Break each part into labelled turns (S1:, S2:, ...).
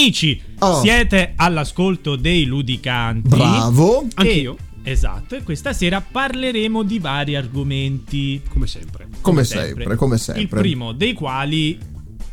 S1: Amici,
S2: Oh.
S1: siete all'ascolto dei Ludicanti.
S2: Bravo.
S1: E-
S3: Anch'io.
S1: Esatto, e questa sera parleremo di vari argomenti.
S3: Come sempre.
S2: Come sempre, come sempre.
S1: Il primo dei quali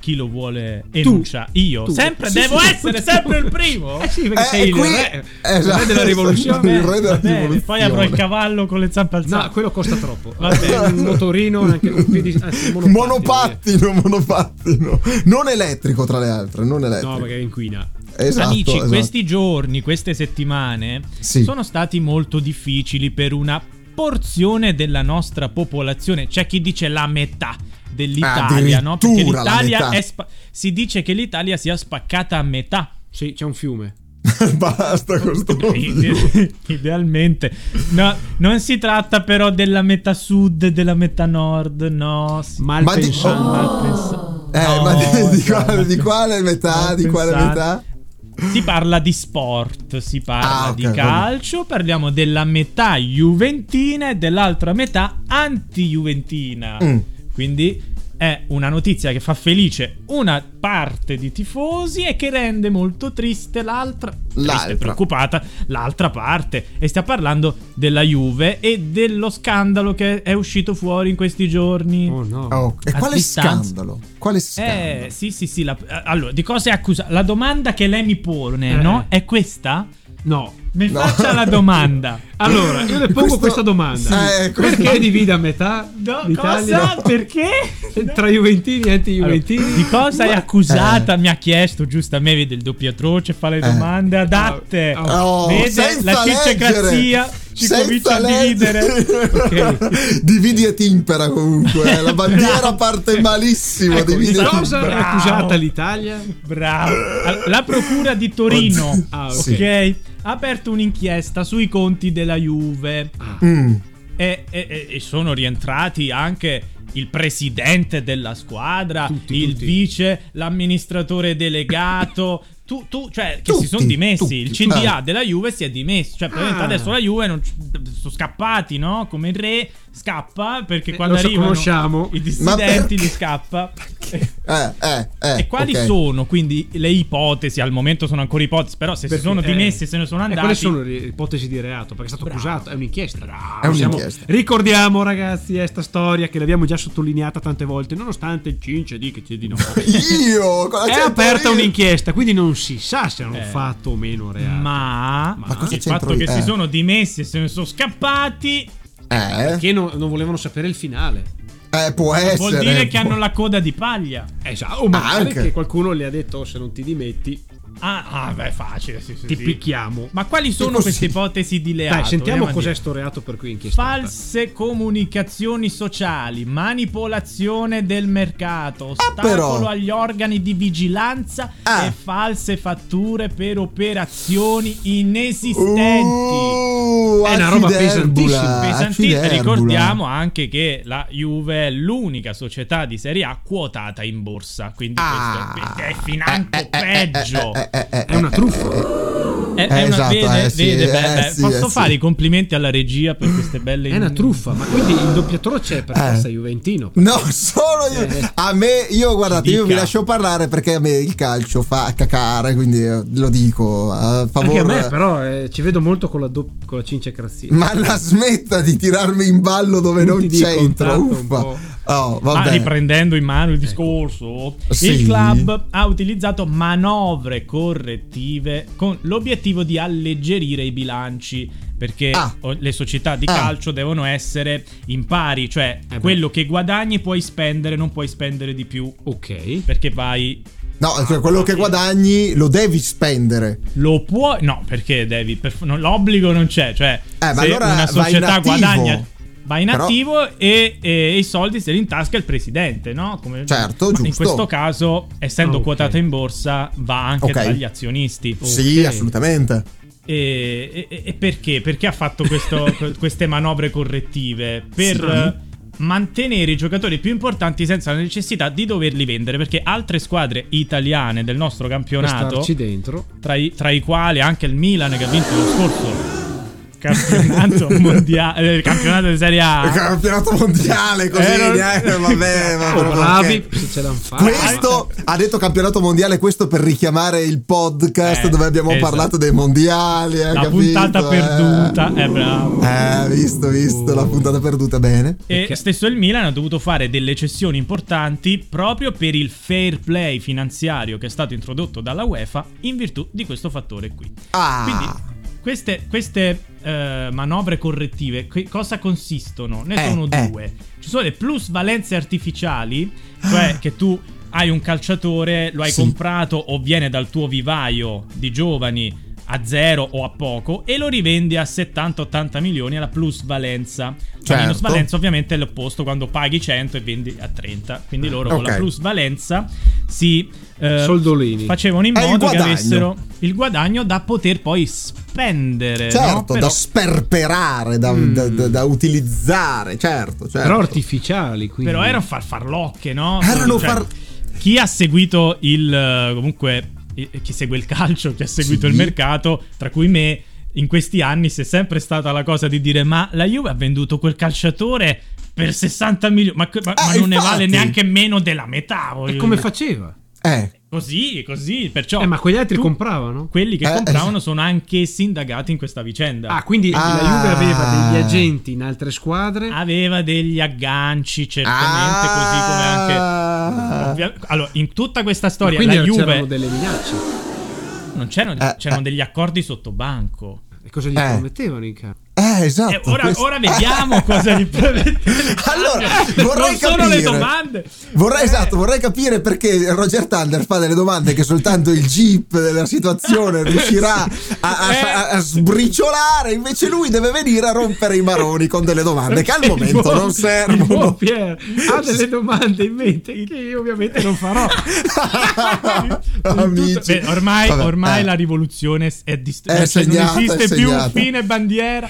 S1: chi lo vuole enuncia? Io.
S3: Tu.
S1: Sempre
S3: Sì,
S1: devo
S3: sì.
S1: essere sempre il primo.
S3: Eh sì, perché
S2: Eh,
S3: sei il
S2: qui-
S3: re, il
S2: esatto.
S3: re della rivoluzione.
S2: Il re della
S1: Va bene,
S2: rivoluzione.
S1: poi avrò il cavallo con le zampe alzate.
S3: No, quello costa troppo.
S1: Va bene.
S3: Un motorino, anche un piedi, anzi, un monopattino.
S2: Monopattino, monopattino. Non elettrico, tra le altre, non elettrico.
S3: No, perché inquina.
S2: Esatto,
S1: Amici,
S2: esatto.
S1: questi giorni, queste settimane
S2: Sì.
S1: sono stati molto difficili per una porzione della nostra popolazione. C'è chi dice la metà dell'Italia, no? Perché l'Italia è spa- si dice che l'Italia sia spaccata a metà.
S3: Sì, c'è un fiume.
S2: Basta con sto
S1: Ide- Idealmente, no, non si tratta però della metà sud e della metà nord, no. si-
S3: Mal
S2: Ma di-
S3: pensato.
S1: mal pensa-
S2: Eh,
S1: No,
S2: ma di, di quale, di quale metà? Di quale metà?
S1: Si parla di sport, si parla
S2: Ah, ok,
S1: di calcio, parliamo della metà juventina e dell'altra metà anti-juventina.
S2: Mm.
S1: Quindi è una notizia che fa felice una parte di tifosi e che rende molto triste l'altra, triste,
S2: L'altra.
S1: preoccupata l'altra parte. E stiamo parlando della Juve e dello scandalo che è uscito fuori in questi giorni.
S3: Oh no.
S2: Oh, e quale
S1: distanza.
S2: scandalo? Quale scandalo?
S1: Eh, sì, sì, sì. la- allora, di cosa è accusata? La domanda che lei mi pone,
S3: Eh.
S1: no? È questa?
S3: No.
S1: Mi
S2: No.
S1: faccia la domanda.
S3: Allora, io le pongo
S2: Questo-
S3: questa domanda.
S2: Eh, questo-
S3: Perché divide a metà
S1: No, cosa? Perché?
S3: tra Juventini e anti-Juventini?
S1: Allora, di cosa è
S2: Ma-
S1: accusata? Mi ha chiesto giusto a me, vede il doppiatroce, fa le domande adatte.
S3: Ah,
S2: Oh,
S1: Vede
S2: senza
S1: la cicciocrazia
S2: leggere.
S1: ci
S2: Senza
S1: comincia a
S2: leggere.
S1: dividere.
S2: Dividi e timpera comunque. eh. La bandiera parte malissimo.
S3: Ecco,
S2: dividi
S3: di cosa è accusata l'Italia?
S1: Bravo. La procura di Torino.
S3: Ah,
S1: ok,
S3: ok.
S1: Ha aperto un'inchiesta sui conti della Juve.
S2: Mm.
S1: E, e- e- sono rientrati anche il presidente della squadra,
S3: Tutti,
S1: il
S3: tutti.
S1: vice, l'amministratore delegato. Tu, tu- cioè, che si
S2: Tutti,
S1: sono dimessi.
S2: tutti.
S1: il CDA
S2: Ah.
S1: della Juve si è dimesso. Cioè,
S3: Ah.
S1: adesso la Juve non sono scappati, no? Come il re scappa perché
S3: Eh,
S1: quando
S3: so-
S1: arrivano
S3: conosciamo.
S1: i
S2: Ma
S1: dissidenti li scappa.
S2: Eh, eh, eh,
S1: E quali
S2: ok.
S1: sono quindi le ipotesi? Al momento sono ancora ipotesi, però se
S3: Perché,
S1: si sono
S3: eh,
S1: dimessi e se ne sono andati.
S3: quali sono le ipotesi di reato? Perché è stato
S1: Bravo.
S3: accusato, è un'inchiesta.
S2: È un'inchiesta.
S3: Ricordiamo, ragazzi, è sta storia che l'abbiamo già sottolineata tante volte, nonostante il Cince dica che c'è di no.
S2: Io
S3: è aperta
S2: io.
S3: un'inchiesta, quindi non si sa se hanno
S1: Eh.
S3: fatto o meno reato.
S1: Ma,
S3: Ma
S2: cosa
S1: il fatto che
S2: io?
S1: si
S2: Eh.
S1: sono dimessi e se ne sono scappati
S2: Eh,
S3: Che non, non volevano sapere il finale.
S2: eh, può essere.
S1: vuol dire che hanno la coda di paglia.
S3: Esatto, o magari
S2: Anche.
S3: che qualcuno le ha detto "Oh, se non ti dimetti
S1: Ah, ah, beh, facile. Sì, sì,
S3: ti
S1: sì.
S3: picchiamo.
S1: Ma quali sono queste ipotesi di leato?
S3: Dai, sentiamo
S1: Andiamo
S3: cos'è sto reato per cui è inchiestata.
S1: False comunicazioni sociali, manipolazione del mercato, ostacolo
S2: Ah,
S1: agli organi di vigilanza
S2: Ah.
S1: e false fatture per operazioni inesistenti.
S2: Uh,
S3: È una roba pesantissima.
S1: Pesanti-
S2: acciderbula.
S1: ricordiamo anche che la Juve è l'unica società di Serie A quotata in borsa, quindi
S2: Ah.
S1: questo è, è financo
S2: Eh, eh, eh,
S1: peggio.
S2: Eh, eh, eh,
S3: È una
S2: eh,
S3: truffa.
S1: È, è
S2: Eh,
S1: una,
S2: esatto,
S1: vede,
S2: eh, sì,
S1: vede,
S2: eh,
S1: beh,
S2: sì,
S1: posso
S2: eh,
S1: fare
S2: sì.
S1: i complimenti alla regia per queste belle
S3: È una truffa, ma quindi il doppiatore c'è per
S2: Eh.
S3: forza Juventino.
S2: No, solo io.
S3: Eh.
S2: A me, io guardate, io vi lascio parlare perché a me il calcio fa cacare, quindi eh, lo dico a favore.
S3: Anche a me, però, eh, ci vedo molto con la, dopp- con la cincecrazia.
S2: Ma la smetta di tirarmi in ballo dove non
S3: Punti un
S2: Uffa. Oh,
S1: Ma
S2: vabbè.
S1: riprendendo in mano il discorso,
S2: Sì.
S1: il club ha utilizzato manovre correttive con l'obiettivo di alleggerire i bilanci. Perché
S2: Ah.
S1: le società di
S2: Ah.
S1: calcio devono essere in pari, cioè
S3: beh.
S1: quello che guadagni puoi spendere, non puoi spendere di più.
S3: Ok.
S1: Perché vai.
S2: No, cioè quello che guadagni lo devi spendere.
S1: Lo puoi. No, perché devi. per- non- l'obbligo non c'è. Cioè,
S2: Eh, ma
S1: se
S2: allora
S1: una società guadagna. Va in
S2: Però-
S1: attivo e, e i soldi se li intasca il presidente, no? Come-
S2: Certo,
S1: Ma In
S2: giusto.
S1: questo caso, essendo
S3: Ok.
S1: quotata in borsa, va anche
S2: Ok.
S1: dagli azionisti.
S2: Sì, assolutamente.
S1: E, e- e perché? Perché ha fatto questo- queste manovre correttive? Per
S2: Sì.
S1: mantenere i giocatori più importanti senza la necessità di doverli vendere. Perché altre squadre italiane del nostro campionato, tra i, tra i quali anche il Milan che ha vinto lo scorso campionato mondiale, il campionato di Serie
S2: Il
S1: A.
S2: campionato mondiale così,
S1: Eh, non-
S2: eh, vabbè, ma
S3: Oh, bravi, se ce l'hanno fatta.
S2: Questo ha detto campionato mondiale, questo per richiamare il podcast
S1: Eh,
S2: dove abbiamo
S1: esatto.
S2: parlato dei mondiali. hai
S1: La
S2: capito,
S1: puntata
S2: eh?
S1: perduta, è bravo.
S2: Eh, visto, visto, la puntata perduta bene.
S1: E
S3: Perché-
S1: stesso il Milan ha dovuto fare delle cessioni importanti proprio per il fair play finanziario che è stato introdotto dalla UEFA in virtù di questo fattore qui.
S2: Ah,
S1: Quindi queste, queste, eh, manovre correttive che cosa consistono? Ne
S2: Eh,
S1: sono
S2: eh.
S1: due. Ci sono le plusvalenze artificiali, cioè che tu hai un calciatore, lo hai
S2: Sì.
S1: comprato o viene dal tuo vivaio di giovani a zero o a poco e lo rivendi a 70-80 milioni alla plusvalenza. La
S2: Certo.
S1: minusvalenza ovviamente è l'opposto quando paghi 100 e vendi a 30. Quindi loro con
S2: Ok.
S1: la plusvalenza si eh,
S3: Soldolini.
S1: facevano in modo che avessero il guadagno da poter poi spendere. no?
S2: certo,
S1: Però-
S2: da sperperare, da,
S3: Mm.
S2: da- da- da utilizzare, certo, certo.
S3: Però artificiali, quindi.
S1: Però erano farfarlocche, no?
S2: Erano
S1: Cioè,
S2: far-
S1: Chi ha seguito il. eh, comunque. Chi segue il calcio, chi ha seguito
S2: Sì.
S1: il mercato, tra cui me. In questi anni si è sempre stata la cosa di dire: Ma la Juve ha venduto quel calciatore per 60 milioni. Ma, ma-
S2: Eh,
S1: ma non ne
S2: infatti.
S1: vale neanche meno della metà.
S3: E come
S1: dire.
S3: faceva?
S2: Eh,
S1: Così, così. Perciò.
S3: Eh, ma quegli altri
S1: tu-
S3: compravano?
S1: Quelli che
S2: Eh,
S1: compravano sono anch'essi indagati in questa vicenda.
S3: Ah, quindi
S2: Ah.
S3: la Juve aveva degli agenti in altre squadre.
S1: Aveva degli agganci, certamente, così come anche.
S2: Ah.
S1: Ovvia- Allora, in tutta questa storia,
S3: quindi
S1: la Juve
S3: c'erano delle minacce.
S1: non c'erano,
S2: Eh,
S1: c'erano
S2: eh.
S1: degli accordi sotto banco.
S3: E cosa gli
S2: Eh.
S3: promettevano in campo?
S2: Eh, esatto.
S1: E ora,
S2: questo-
S1: ora vediamo cosa gli promettevano.
S2: Allora,
S1: non
S2: vorrei
S1: sono
S2: capire.
S1: le domande.
S2: Vorrei,
S1: Eh,
S2: esatto, vorrei capire perché Roger Thunder fa delle domande che soltanto il Jeep della situazione riuscirà a, a- a- a sbriciolare, invece lui deve venire a rompere i maroni con delle domande che al momento
S3: buon-
S2: non servono.
S3: Pier ha delle domande in mente che io ovviamente non farò.
S2: Amici.
S1: Beh, ormai,
S2: Vabbè,
S1: ormai
S2: eh.
S1: la rivoluzione è, dist-
S2: È
S1: cioè, non esiste
S2: è
S1: più fine bandiera.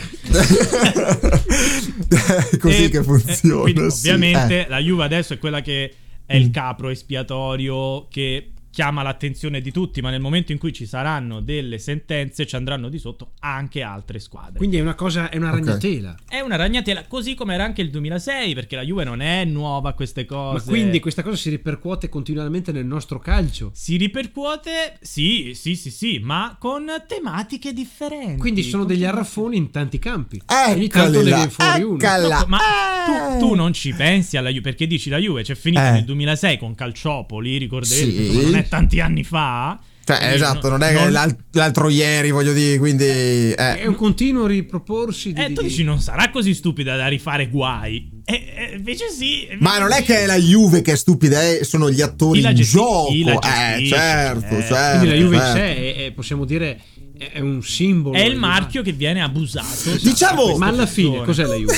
S2: È così
S1: E-
S2: che
S1: eh,
S2: funziona.
S1: quindi,
S2: sì.
S1: ovviamente
S2: Eh.
S1: la Juve adesso è quella che è il capro espiatorio che chiama l'attenzione di tutti, ma nel momento in cui ci saranno delle sentenze ci andranno di sotto anche altre squadre.
S3: Quindi è una cosa, è una
S2: Ok.
S3: ragnatela.
S1: è una ragnatela, così come era anche il 2006, perché la Juve non è nuova a queste cose.
S3: Ma quindi questa cosa si ripercuote continuamente nel nostro calcio.
S1: si ripercuote, sì, sì, sì, sì, ma con tematiche differenti.
S3: Quindi sono degli arraffoni in tanti campi. Ogni
S2: Eccoli
S3: tanto ne
S2: là,
S3: viene fuori uno.
S2: eccola.
S1: No, ma
S2: Eh.
S1: tu, tu non ci pensi alla Juve perché dici la Juve c'è finita
S2: Eh.
S1: nel 2006 con Calciopoli, ricorderete,
S2: Sì.
S1: insomma, non è tanti anni fa.
S2: Cioè,
S1: Quindi
S2: esatto,
S1: no-
S2: non è che l'al- l'altro ieri, voglio dire, quindi...
S3: È
S2: Eh.
S3: un continuo riproporsi di...
S1: Eh, tu
S3: di-
S1: dici non sarà così stupida da rifare guai. E, e invece sì.
S2: Ma non è che è la Juve che è stupida, eh, sono gli attori in
S1: gesti-
S2: gioco. Eh, certo,
S1: eh.
S2: certo.
S3: Quindi la Juve
S2: certo.
S3: sé è, è- possiamo dire è è un simbolo.
S1: È il
S3: di-
S1: marchio che viene abusato.
S2: Diciamo-
S3: Ma alla fine cos'è la Juve?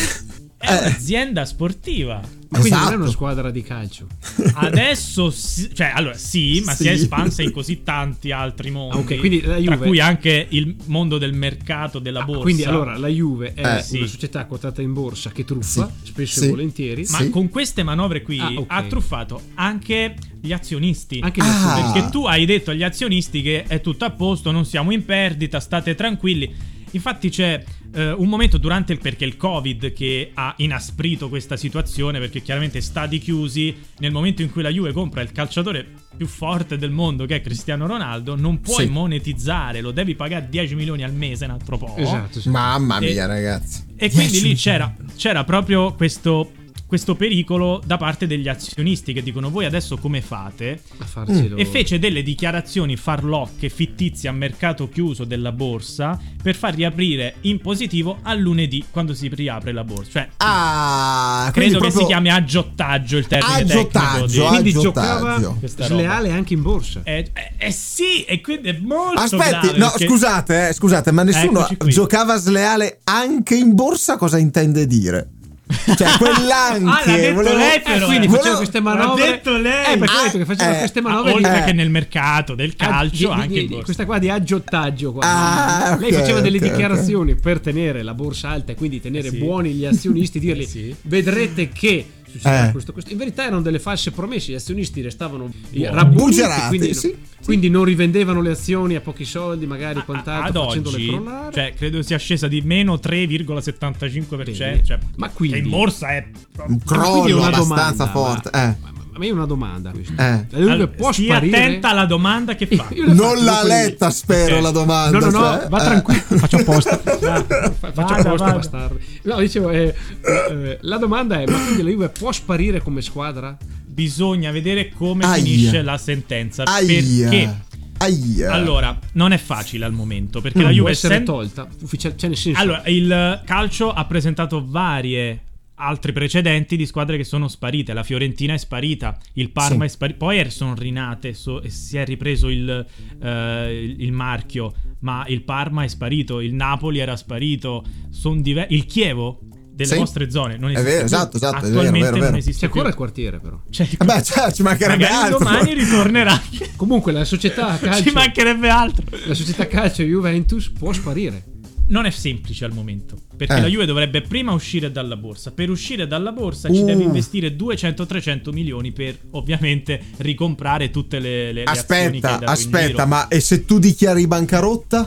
S1: È un'azienda sportiva.
S3: Ma quindi non è
S2: Esatto.
S3: una squadra di calcio.
S1: Adesso sì, cioè allora sì, ma si
S2: Sì.
S1: è espansa in così tanti altri mondi.
S3: Ah, ok, quindi la
S1: Tra
S3: Juve-
S1: cui anche il mondo del mercato della
S3: Ah,
S1: borsa.
S3: quindi allora la Juve è
S2: Eh,
S1: sì.
S3: una società quotata in borsa che truffa,
S2: Sì.
S3: spesso
S2: Sì.
S3: e volentieri.
S1: Ma
S2: Sì.
S1: con queste manovre qui
S3: Ah, ok.
S1: ha truffato anche gli azionisti.
S3: Anche gli
S2: Ah.
S3: azionisti.
S1: Perché tu hai detto agli azionisti che è tutto a posto, non siamo in perdita, state tranquilli. Infatti c'è eh, un momento durante il perché il Covid che ha inasprito questa situazione perché chiaramente stadi chiusi, nel momento in cui la Juve compra il calciatore più forte del mondo che è Cristiano Ronaldo, non puoi
S2: Sì.
S1: monetizzare, lo devi pagare 10 milioni al mese un altro po'.
S3: Esatto, sì.
S2: Mamma
S1: E-
S2: mia, ragazzi.
S1: E quindi
S2: 10
S1: lì c'era, c'era proprio questo, questo pericolo da parte degli azionisti che dicono voi adesso come fate?
S3: a farcelo.
S1: E fece delle dichiarazioni farlocche fittizie a mercato chiuso della borsa per far riaprire in positivo a lunedì quando si riapre la borsa. Cioè,
S2: Ah,
S1: credo che si chiami aggiottaggio il termine tecnico.
S2: Aggiotaggio,
S1: Di...
S3: Quindi giocava sleale anche in borsa.
S1: Eh, eh, eh sì, e quindi è molto
S2: Aspetti,
S1: grave,
S2: no,
S1: perché-
S2: scusate, eh, scusate, ma nessuno giocava sleale anche in borsa? Cosa intende dire? Cioè, quell'anche.
S1: Ah, l'ha detto
S2: volevo-
S1: lei,
S3: Eh,
S1: però.
S3: quindi
S2: Volevo-
S3: faceva queste
S1: L'ha
S3: manovre.
S1: detto lei.
S3: Eh, perché ho
S2: Ah,
S3: detto che faceva
S2: eh,
S3: queste
S1: Ah,
S3: manovre di-
S1: oltre
S2: Eh.
S1: che nel mercato del
S3: Ah,
S1: calcio,
S3: di-
S1: anche
S3: di-
S1: in borsa.
S3: questa qua di aggiottaggio qua.
S2: Ah,
S3: lei
S2: ok,
S3: faceva delle
S2: ok,
S3: dichiarazioni per tenere la borsa alta e quindi tenere
S1: Sì.
S3: buoni gli azionisti dirgli
S1: Sì.
S3: vedrete che succederà
S2: Eh.
S3: questo, questo. In verità erano delle false promesse, gli azionisti restavano eh,
S2: Bugerati,
S3: quindi,
S2: sì.
S3: Quindi non rivendevano le azioni a pochi soldi, magari
S1: A-
S3: quant'altro,
S1: ad
S3: facendole
S1: oggi,
S3: crollare.
S1: cioè, credo sia scesa di meno 3,75%.
S3: Vedi?
S1: Cioè,
S3: Ma quindi-
S1: che in borsa è
S2: Un crollo
S3: una
S2: abbastanza
S3: domanda,
S2: forte.
S3: Ma,
S2: eh.
S3: ma- ma io ho una domanda. questa.
S2: Eh.
S3: La Juve
S1: Allora,
S3: può
S1: stia
S3: sparire?
S1: attenta alla domanda che fa.
S2: Non l'ha letta, spero,
S1: Ok.
S2: la domanda.
S3: No, no, no,
S2: cioè,
S3: va
S2: eh.
S3: tranquillo, faccio apposta.
S1: Vada,
S3: Faccio apposta, bastardo. No, dicevo, eh, eh, la domanda è: ma quindi la Juve può sparire come squadra?
S1: Bisogna vedere come
S2: Aia.
S1: finisce la sentenza.
S2: Aia.
S1: Perché?
S2: Aia.
S1: Allora, non è facile al momento. Perché
S3: Non
S1: la Juve
S3: essere
S1: sen-
S3: tolta. Ufficial- cioè, nel senso,
S1: Allora, il calcio ha presentato varie altri precedenti di squadre che sono sparite. La Fiorentina è sparita, il Parma
S2: Sì.
S1: è sparito. Poi sono rinate so- e si è ripreso il, eh, il- il marchio. Ma il Parma è sparito, il Napoli era sparito. son diver- il Chievo delle
S2: Sì.
S1: vostre zone non
S2: È
S1: esiste.
S2: vero, esatto, esatto, è vero,
S1: Attualmente
S2: vero, vero.
S1: non esiste
S3: c'è ancora il quartiere, però.
S1: Cioè,
S2: Eh Beh, cioè, ci mancherebbe
S1: magari
S2: altro.
S1: domani ritornerà.
S3: Comunque, la società calcio,
S1: Ci mancherebbe altro.
S3: la società calcio Juventus può sparire.
S1: Non è semplice al momento. Perché
S2: Eh.
S1: la Juve dovrebbe prima uscire dalla borsa. Per uscire dalla borsa ci
S2: Uh.
S1: deve investire 200-300 milioni per ovviamente ricomprare tutte le, le, le azioni che
S2: Aspetta, aspetta, ma e se tu dichiari bancarotta?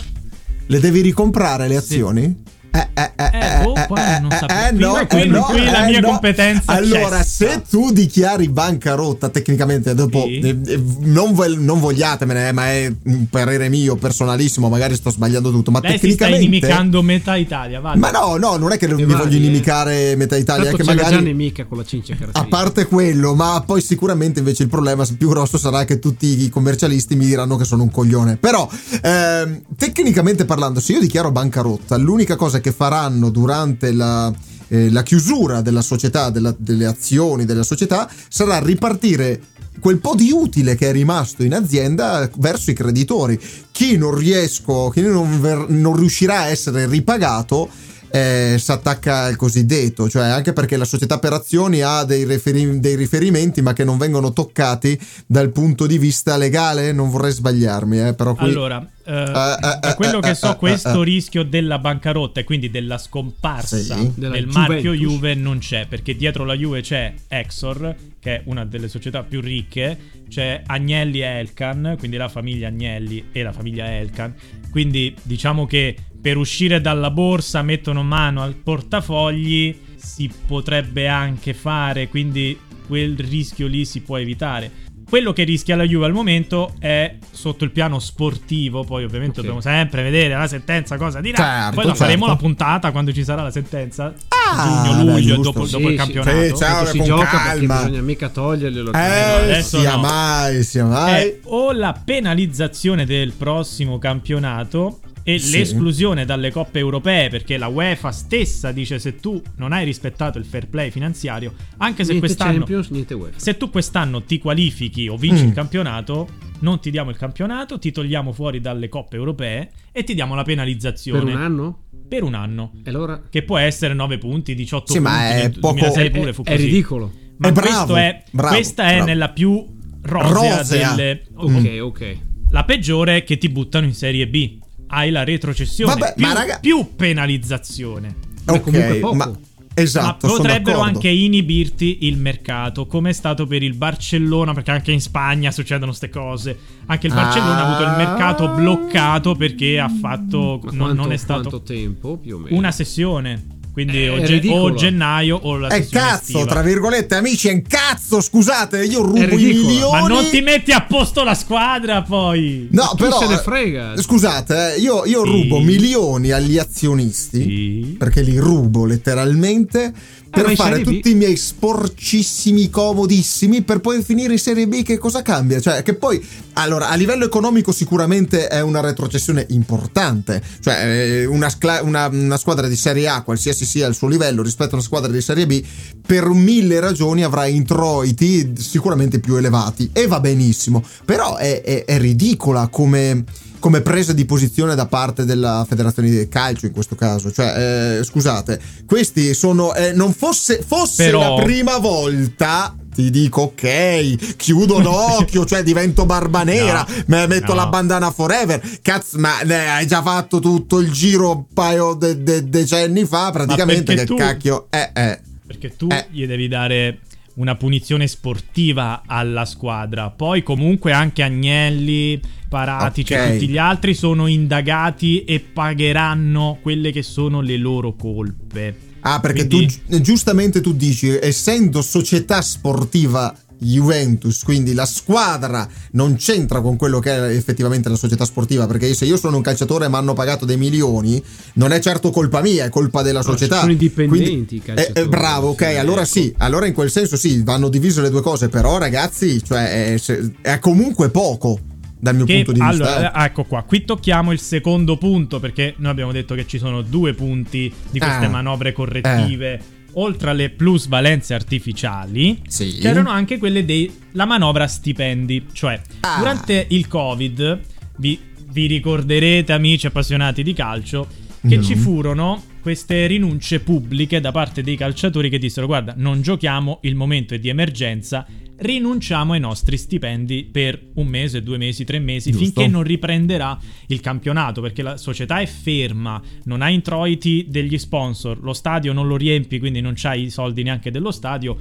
S2: Le devi ricomprare le azioni? Eh, eh, eh,
S1: Eh, boh, poi non saprei. Qui-
S2: no,
S1: qui-
S2: eh, no,
S1: qui la
S2: eh,
S1: mia
S2: no.
S1: competenza
S2: Allora,
S1: cessa.
S2: se tu dichiari bancarotta, tecnicamente, dopo
S1: Sì.
S2: eh, eh, non, vo- non vogliatemene, eh, ma è un parere mio personalissimo, magari sto sbagliando tutto, ma
S1: Lei
S2: tecnicamente.
S1: inimicando metà Italia, vale.
S2: Ma no, no, non è che mi voglio
S3: eh.
S2: inimicare metà Italia, è
S3: Tanto
S2: che
S3: c'è la
S2: magari.
S3: già nemica con la cincia
S2: A parte quello, ma poi sicuramente invece il problema più grosso sarà che tutti i commercialisti mi diranno che sono un coglione. Però, ehm, tecnicamente parlando, se io dichiaro bancarotta, l'unica cosa che faranno durante la, eh, la chiusura della società, della- delle azioni della società, sarà ripartire quel po' di utile che è rimasto in azienda verso i creditori. Chi non riesco, chi non, ver- non riuscirà a essere ripagato eh, si attacca al cosiddetto, cioè anche perché la società per azioni ha dei, riferi- dei riferimenti ma che non vengono toccati dal punto di vista legale, non vorrei sbagliarmi, eh, però qui...
S1: Allora, eh,
S2: eh,
S1: da quello
S2: eh,
S1: che
S2: eh,
S1: so,
S2: eh,
S1: questo
S2: eh.
S1: rischio della bancarotta e quindi della scomparsa
S2: Sì.
S3: Della
S1: del marchio
S3: Juventus.
S1: Juve non c'è, perché dietro la Juve c'è Exor, che è una delle società più ricche, c'è Agnelli e Elkan, quindi la famiglia Agnelli e la famiglia Elkan. Quindi diciamo che per uscire dalla borsa mettono mano al portafogli, si potrebbe anche fare, quindi quel rischio lì si può evitare. Quello che rischia la Juve al momento è sotto il piano sportivo, poi ovviamente
S3: Ok.
S1: dobbiamo sempre vedere la sentenza cosa dirà.
S2: Certo,
S1: poi la faremo
S2: certo.
S1: la puntata quando ci sarà la sentenza.
S2: Ah,
S1: giugno,
S2: beh,
S1: luglio,
S2: giusto.
S1: dopo,
S3: Sì,
S1: dopo il
S3: sì,
S1: campionato.
S2: sì, ciao.
S3: Si gioca
S2: calma.
S3: perché bisogna mica toglierglielo.
S2: Eh,
S1: adesso
S2: sia
S1: no.
S2: mai, sia mai.
S1: È o la penalizzazione del prossimo campionato e
S2: Sì.
S1: l'esclusione dalle coppe europee perché la UEFA stessa dice se tu non hai rispettato il fair play finanziario anche se
S3: niente
S1: quest'anno
S3: Champions, niente UEFA.
S1: se tu quest'anno ti qualifichi o vinci
S2: Mm.
S1: il campionato non ti diamo il campionato ti togliamo fuori dalle coppe europee e ti diamo la penalizzazione
S3: Per un anno?
S1: per un anno
S3: E allora
S1: che può essere 9 punti 18
S2: Sì, ma
S1: punti
S2: è
S1: nel
S2: poco-
S1: 2006
S3: è,
S1: pure fu
S3: è
S1: così
S3: ridicolo.
S1: ma
S2: È
S1: questo
S2: bravo,
S1: è,
S2: bravo,
S1: questa è
S2: bravo.
S1: nella più rosea,
S2: Rosea.
S1: delle
S3: Ok, ok.
S1: la peggiore è che ti buttano in Serie B. Hai la retrocessione.
S2: Vabbè,
S1: più,
S2: ma raga-
S1: più penalizzazione.
S2: Ok,
S3: poco.
S2: ma esatto,
S1: ma potrebbero anche inibirti il mercato, come è stato per il Barcellona, perché anche in Spagna succedono queste cose. Anche il Barcellona ha avuto il mercato bloccato perché ha fatto.
S3: Ma
S1: non,
S3: quanto,
S1: non è stato
S3: quanto tempo più o meno?
S1: una sessione. Quindi
S3: È
S1: o, ge- o gennaio o la
S2: È cazzo,
S1: estiva.
S2: tra virgolette, amici, è un cazzo, scusate, io rubo i milioni.
S1: Ma non ti metti a posto la squadra poi.
S2: No,
S3: Chi
S2: però
S3: se ne
S2: eh,
S3: frega?
S2: Scusate, eh, io, io
S1: Sì.
S2: rubo milioni agli azionisti
S1: Sì.
S2: perché li rubo letteralmente per fare tutti i miei sporcissimi, comodissimi per poi finire in Serie B. Che cosa cambia? Cioè, che poi, allora, a livello economico sicuramente è una retrocessione importante. Cioè, eh, una, una- una squadra di Serie A, qualsiasi sia il suo livello rispetto a una squadra di Serie B, per mille ragioni avrà introiti sicuramente più elevati e va benissimo. Però è, è- è ridicola come come presa di posizione da parte della federazione del calcio in questo caso. Cioè, eh, scusate, questi sono. eh, non fosse, fosse
S1: Però-
S2: la prima volta. Ti dico ok, chiudo l'occhio, cioè divento barba nera,
S1: No,
S2: me metto
S1: no.
S2: la bandana forever. Cazzo, ma eh, hai già fatto tutto il giro un paio de- de- decenni fa, praticamente. Che
S1: tu-
S2: cacchio. Eh, eh.
S1: Perché tu
S2: Eh.
S1: gli devi dare una punizione sportiva alla squadra. Poi comunque anche Agnelli, Paratici
S2: Ok.
S1: e tutti gli altri sono indagati e pagheranno quelle che sono le loro colpe.
S2: Ah, perché
S1: Quindi-
S2: tu gi- giustamente tu dici, essendo società sportiva Juventus, quindi la squadra non c'entra con quello che è effettivamente la società sportiva, perché se io sono un calciatore e mi hanno pagato dei milioni, non è certo colpa mia, è colpa della
S3: No,
S2: società.
S3: sono indipendenti
S2: Quindi- eh, eh, bravo, ok, allora
S3: ecco.
S2: sì, allora in quel senso sì, vanno divise le due cose, però ragazzi, cioè, è, è comunque poco dal mio
S1: Che,
S2: punto di vista.
S1: allora,
S2: eh.
S1: eh, ecco qua, qui tocchiamo il secondo punto perché noi abbiamo detto che ci sono due punti di queste
S2: Ah.
S1: manovre correttive. Oltre alle plusvalenze artificiali,
S2: Sì.
S1: c'erano anche quelle della manovra stipendi. Cioè,
S2: Ah.
S1: durante il Covid, vi, vi ricorderete, amici appassionati di calcio, che
S2: No.
S1: ci furono queste rinunce pubbliche da parte dei calciatori che dissero: Guarda, non giochiamo, il momento è di emergenza. Rinunciamo ai nostri stipendi per un mese, due mesi, tre mesi,
S2: Giusto.
S1: finché non riprenderà il campionato. Perché la società è ferma, non ha introiti degli sponsor, lo stadio non lo riempi, quindi non c'hai i soldi neanche dello stadio.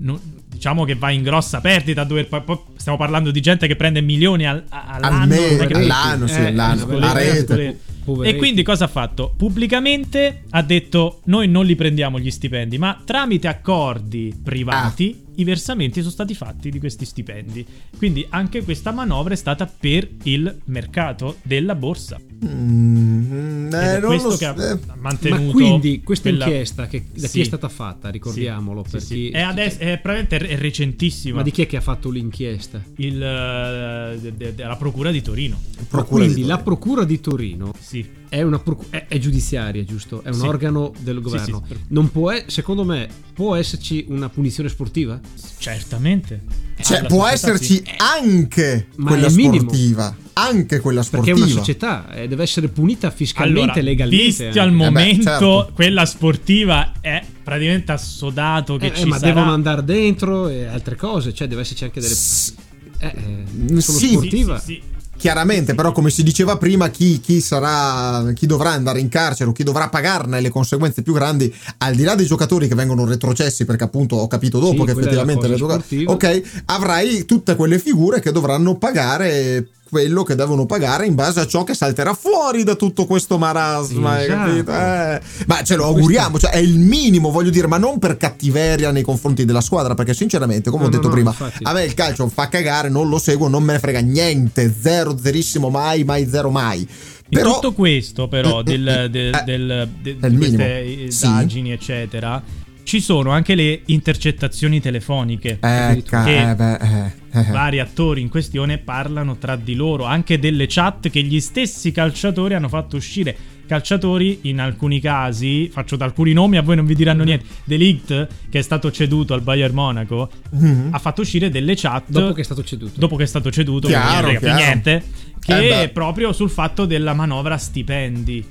S1: No- diciamo che va in grossa perdita. a dover- poi- poi stiamo parlando di gente che prende milioni al- all'anno.
S2: Al mese, all'anno, sì,
S3: Eh,
S2: all'anno,
S3: eh,
S2: la rete.
S3: poveretti.
S1: E quindi cosa ha fatto? Pubblicamente ha detto: Noi non li prendiamo gli stipendi, ma tramite accordi privati
S2: Ah.
S1: I versamenti sono stati fatti di questi stipendi. Quindi anche questa manovra è stata per il mercato della borsa.
S2: Mm, eh,
S1: questo
S2: lo
S1: che ha
S2: eh.
S1: mantenuto.
S3: Ma quindi questa
S1: quella-
S3: inchiesta che, da chi
S1: Sì.
S3: è stata fatta, ricordiamolo,
S1: Sì, sì, sì.
S3: chi-
S1: È, adesso, è è recentissima.
S3: Ma di chi è che ha fatto l'inchiesta?
S1: Il, eh, de- de- della procura di Torino.
S2: Procura
S3: quindi
S2: di
S3: la
S2: Torino.
S3: procura di Torino
S1: Sì.
S3: è, una procu- è, è giudiziaria, giusto? È un
S1: Sì.
S3: organo del governo.
S1: sì.
S3: Non può, secondo me, può esserci una punizione sportiva?
S1: Certamente.
S2: Cioè, può
S1: società
S2: esserci
S1: sì.
S2: anche
S3: Ma
S2: quella sportiva. Anche quella
S3: Perché
S2: sportiva.
S3: è una società, eh, deve essere punita fiscalmente
S1: Allora,
S3: e legalmente.
S1: visti
S3: anche.
S1: al
S2: beh,
S1: momento,
S2: certo.
S1: quella sportiva è praticamente assodato che
S3: Eh, eh,
S1: ci
S3: ma
S1: sarà.
S3: devono andare dentro e altre cose, cioè deve esserci anche delle...
S2: S-
S3: Eh, eh, solo
S2: sì.
S1: Sì,
S3: sportiva.
S1: sì, sì.
S2: Chiaramente, però, come si diceva prima, chi, chi sarà, chi dovrà andare in carcere o chi dovrà pagarne le conseguenze più grandi, al di là dei giocatori che vengono retrocessi, perché appunto ho capito dopo
S3: Sì,
S2: che effettivamente le
S3: sportiva.
S2: Ok, avrai tutte quelle figure che dovranno pagare quello che devono pagare in base a ciò che salterà fuori da tutto questo marasma,
S3: Sì,
S2: hai capito?
S3: esatto.
S2: Eh, ma ce lo auguriamo, cioè è il minimo, voglio dire, ma non per cattiveria nei confronti della squadra, perché sinceramente, come
S3: No,
S2: ho detto
S3: no,
S2: prima,
S3: infatti.
S2: a me il calcio fa cagare, non lo seguo, non me ne frega niente, zero, zerissimo mai, mai, zero mai.
S1: In
S2: Però
S1: tutto questo, però,
S2: Mm,
S1: del, del,
S2: eh,
S1: del- de-
S2: è il
S1: di queste
S2: minimo. Sì.
S1: indagini, eccetera, ci sono anche le intercettazioni telefoniche.
S2: eh, ca-
S1: che-
S2: eh, beh, eh, eh.
S1: Vari attori in questione parlano tra di loro, anche delle chat che gli stessi calciatori hanno fatto uscire. Calciatori, in alcuni casi, faccio da alcuni nomi, a voi non vi diranno niente. De Ligt, che è stato ceduto al Bayern Monaco,
S2: Mhm.
S1: ha fatto uscire delle chat
S3: Dopo che è stato ceduto.
S1: dopo che è stato ceduto,
S2: Chiaro, chiaro.
S1: niente, che
S2: Eh
S1: è proprio sul fatto della manovra stipendi.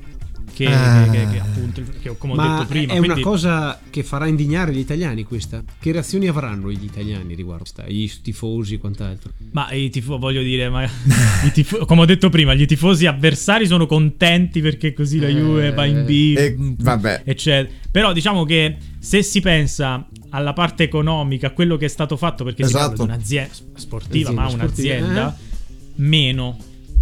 S1: Che,
S2: Ah.
S1: che- che appunto, che come ho
S3: Ma
S1: detto prima,
S3: è
S1: quindi-
S3: una cosa che farà indignare gli italiani questa? Che reazioni avranno gli italiani riguardo questa? I tifosi e quant'altro?
S1: Ma i tifosi, voglio dire, ma i tifo- come ho detto prima, gli tifosi avversari sono contenti perché così la
S3: Eh,
S1: Juve va in B,
S2: e-
S1: mm,
S2: vabbè.
S1: eccetera. Però diciamo che se si pensa alla parte economica, a quello che è stato fatto, perché si
S2: Esatto.
S1: parla di un'azienda sportiva,
S3: Azienda
S1: ma
S3: sportiva,
S1: un'azienda, meno.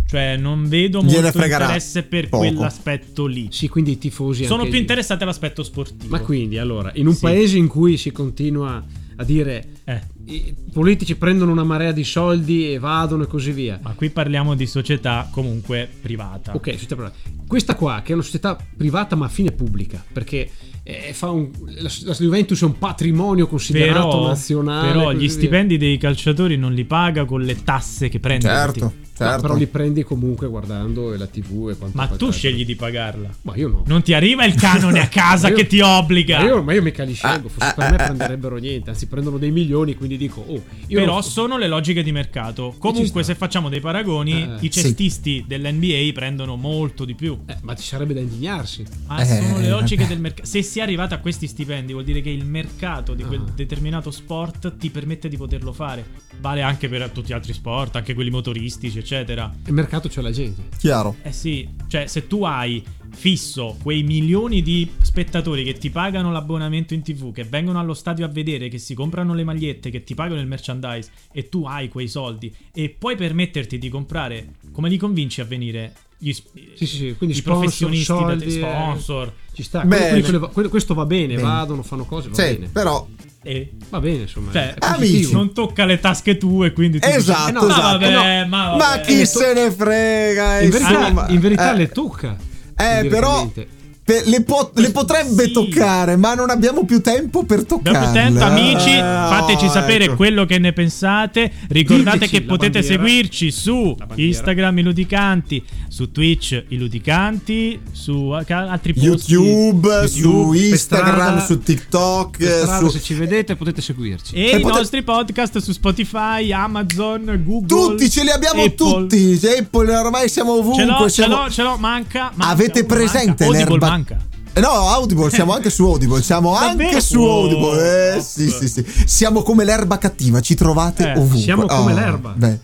S1: Cioè, non vedo
S2: Gliene
S1: molto interesse per
S2: poco.
S1: quell'aspetto lì.
S3: Sì, quindi i tifosi
S1: Sono
S3: anche-
S1: più interessati all'aspetto sportivo.
S3: Ma quindi, allora, in un
S1: Sì.
S3: paese in cui si continua a dire
S1: Eh,
S3: i politici prendono una marea di soldi e vadono e così via.
S1: ma qui parliamo di società comunque privata.
S3: Ok, società privata. questa qua che è una società privata ma a fine pubblica, perché eh, fa un- la, la Juventus è un patrimonio considerato
S1: Però,
S3: nazionale.
S1: però gli
S3: via.
S1: stipendi dei calciatori non li paga con le tasse che prendono.
S2: Certo, certo.
S3: però li prendi comunque guardando la TV e quanto
S1: Ma tu scegli di pagarla.
S3: Ma io no.
S1: Non ti arriva il canone a casa
S3: io-
S1: che ti obbliga.
S3: Ma io, ma io mica li scelgo,
S2: Ah,
S3: forse
S2: ah,
S3: per me
S2: ah,
S3: prenderebbero niente, anzi prendono dei milioni, quindi dico, oh, io
S1: Però
S3: non-
S1: sono le logiche di mercato. Comunque, se facciamo dei paragoni,
S3: Eh,
S1: i
S2: sì.
S1: cestisti dell'NBA prendono molto di più.
S3: Eh, ma ci sarebbe da indignarsi.
S1: Ma
S2: Eh,
S1: sono le logiche
S2: vabbè.
S1: del mercato. Se si è arrivato a questi stipendi, vuol dire che il mercato di quel
S3: Ah.
S1: determinato sport ti permette di poterlo fare. Vale anche per tutti gli altri sport, anche quelli motoristici, eccetera.
S3: Il mercato c'è la gente.
S2: Chiaro.
S1: Eh sì, cioè se tu hai fisso quei milioni di spettatori che ti pagano l'abbonamento in tv, che vengono allo stadio a vedere, che si comprano le magliette, che ti pagano il merchandise e tu hai quei soldi e puoi permetterti di comprare, come li convinci a venire? Gli,
S3: Sì, sì, sì, quindi
S1: i
S3: sponsor,
S1: professionisti da te-
S3: soldi, eh.
S1: sponsor.
S3: Ci sta.
S2: Bene.
S3: Quello- quello- quello- questo va bene,
S2: Bene.
S3: vadono, fanno cose, va
S2: Sì,
S3: bene.
S2: però
S1: E,
S3: Va bene, insomma.
S1: cioè,
S2: amici,
S1: non tocca le tasche tue, quindi tu dici,
S2: Esatto,
S1: "Eh no,
S2: esatto.
S1: vabbè,
S3: Eh
S1: ma,
S2: Ma
S1: vabbè."
S2: chi se ne frega?
S3: in verità, in verità
S2: Eh,
S3: le tocca.
S2: Eh, però le, po- le potrebbe
S1: Sì.
S2: toccare, ma non abbiamo più tempo per toccarle.
S1: Abbiamo tempo, amici,
S2: Eh,
S1: fateci
S2: oh,
S1: sapere
S2: ecco.
S1: quello che ne pensate. Ricordate
S3: Diteci
S1: che potete
S3: bandiera.
S1: seguirci su. Instagram i Ludicanti, su Twitch i Ludicanti, su altri posti
S2: YouTube, su
S1: YouTube,
S2: Instagram,
S3: strada,
S2: su TikTok,
S3: strada,
S2: su
S3: se ci vedete potete seguirci.
S1: e
S2: E
S1: i
S2: pote-
S1: nostri podcast su Spotify, Amazon, Google.
S2: tutti ce li abbiamo
S1: Apple.
S2: tutti. Apple ormai siamo ovunque.
S1: Ce l'ho, ce
S2: siamo-
S1: l'ho, ce l'ho, manca. manca,
S2: Avete presente
S1: manca.
S2: L'erba-
S1: manca.
S2: Eh No, Audible, siamo anche su Audible, siamo anche su. Audible. Eh sì, sì, sì. Siamo come l'erba cattiva, ci trovate
S1: Eh,
S2: ovunque.
S3: siamo come
S2: Oh,
S3: l'erba.
S2: beh.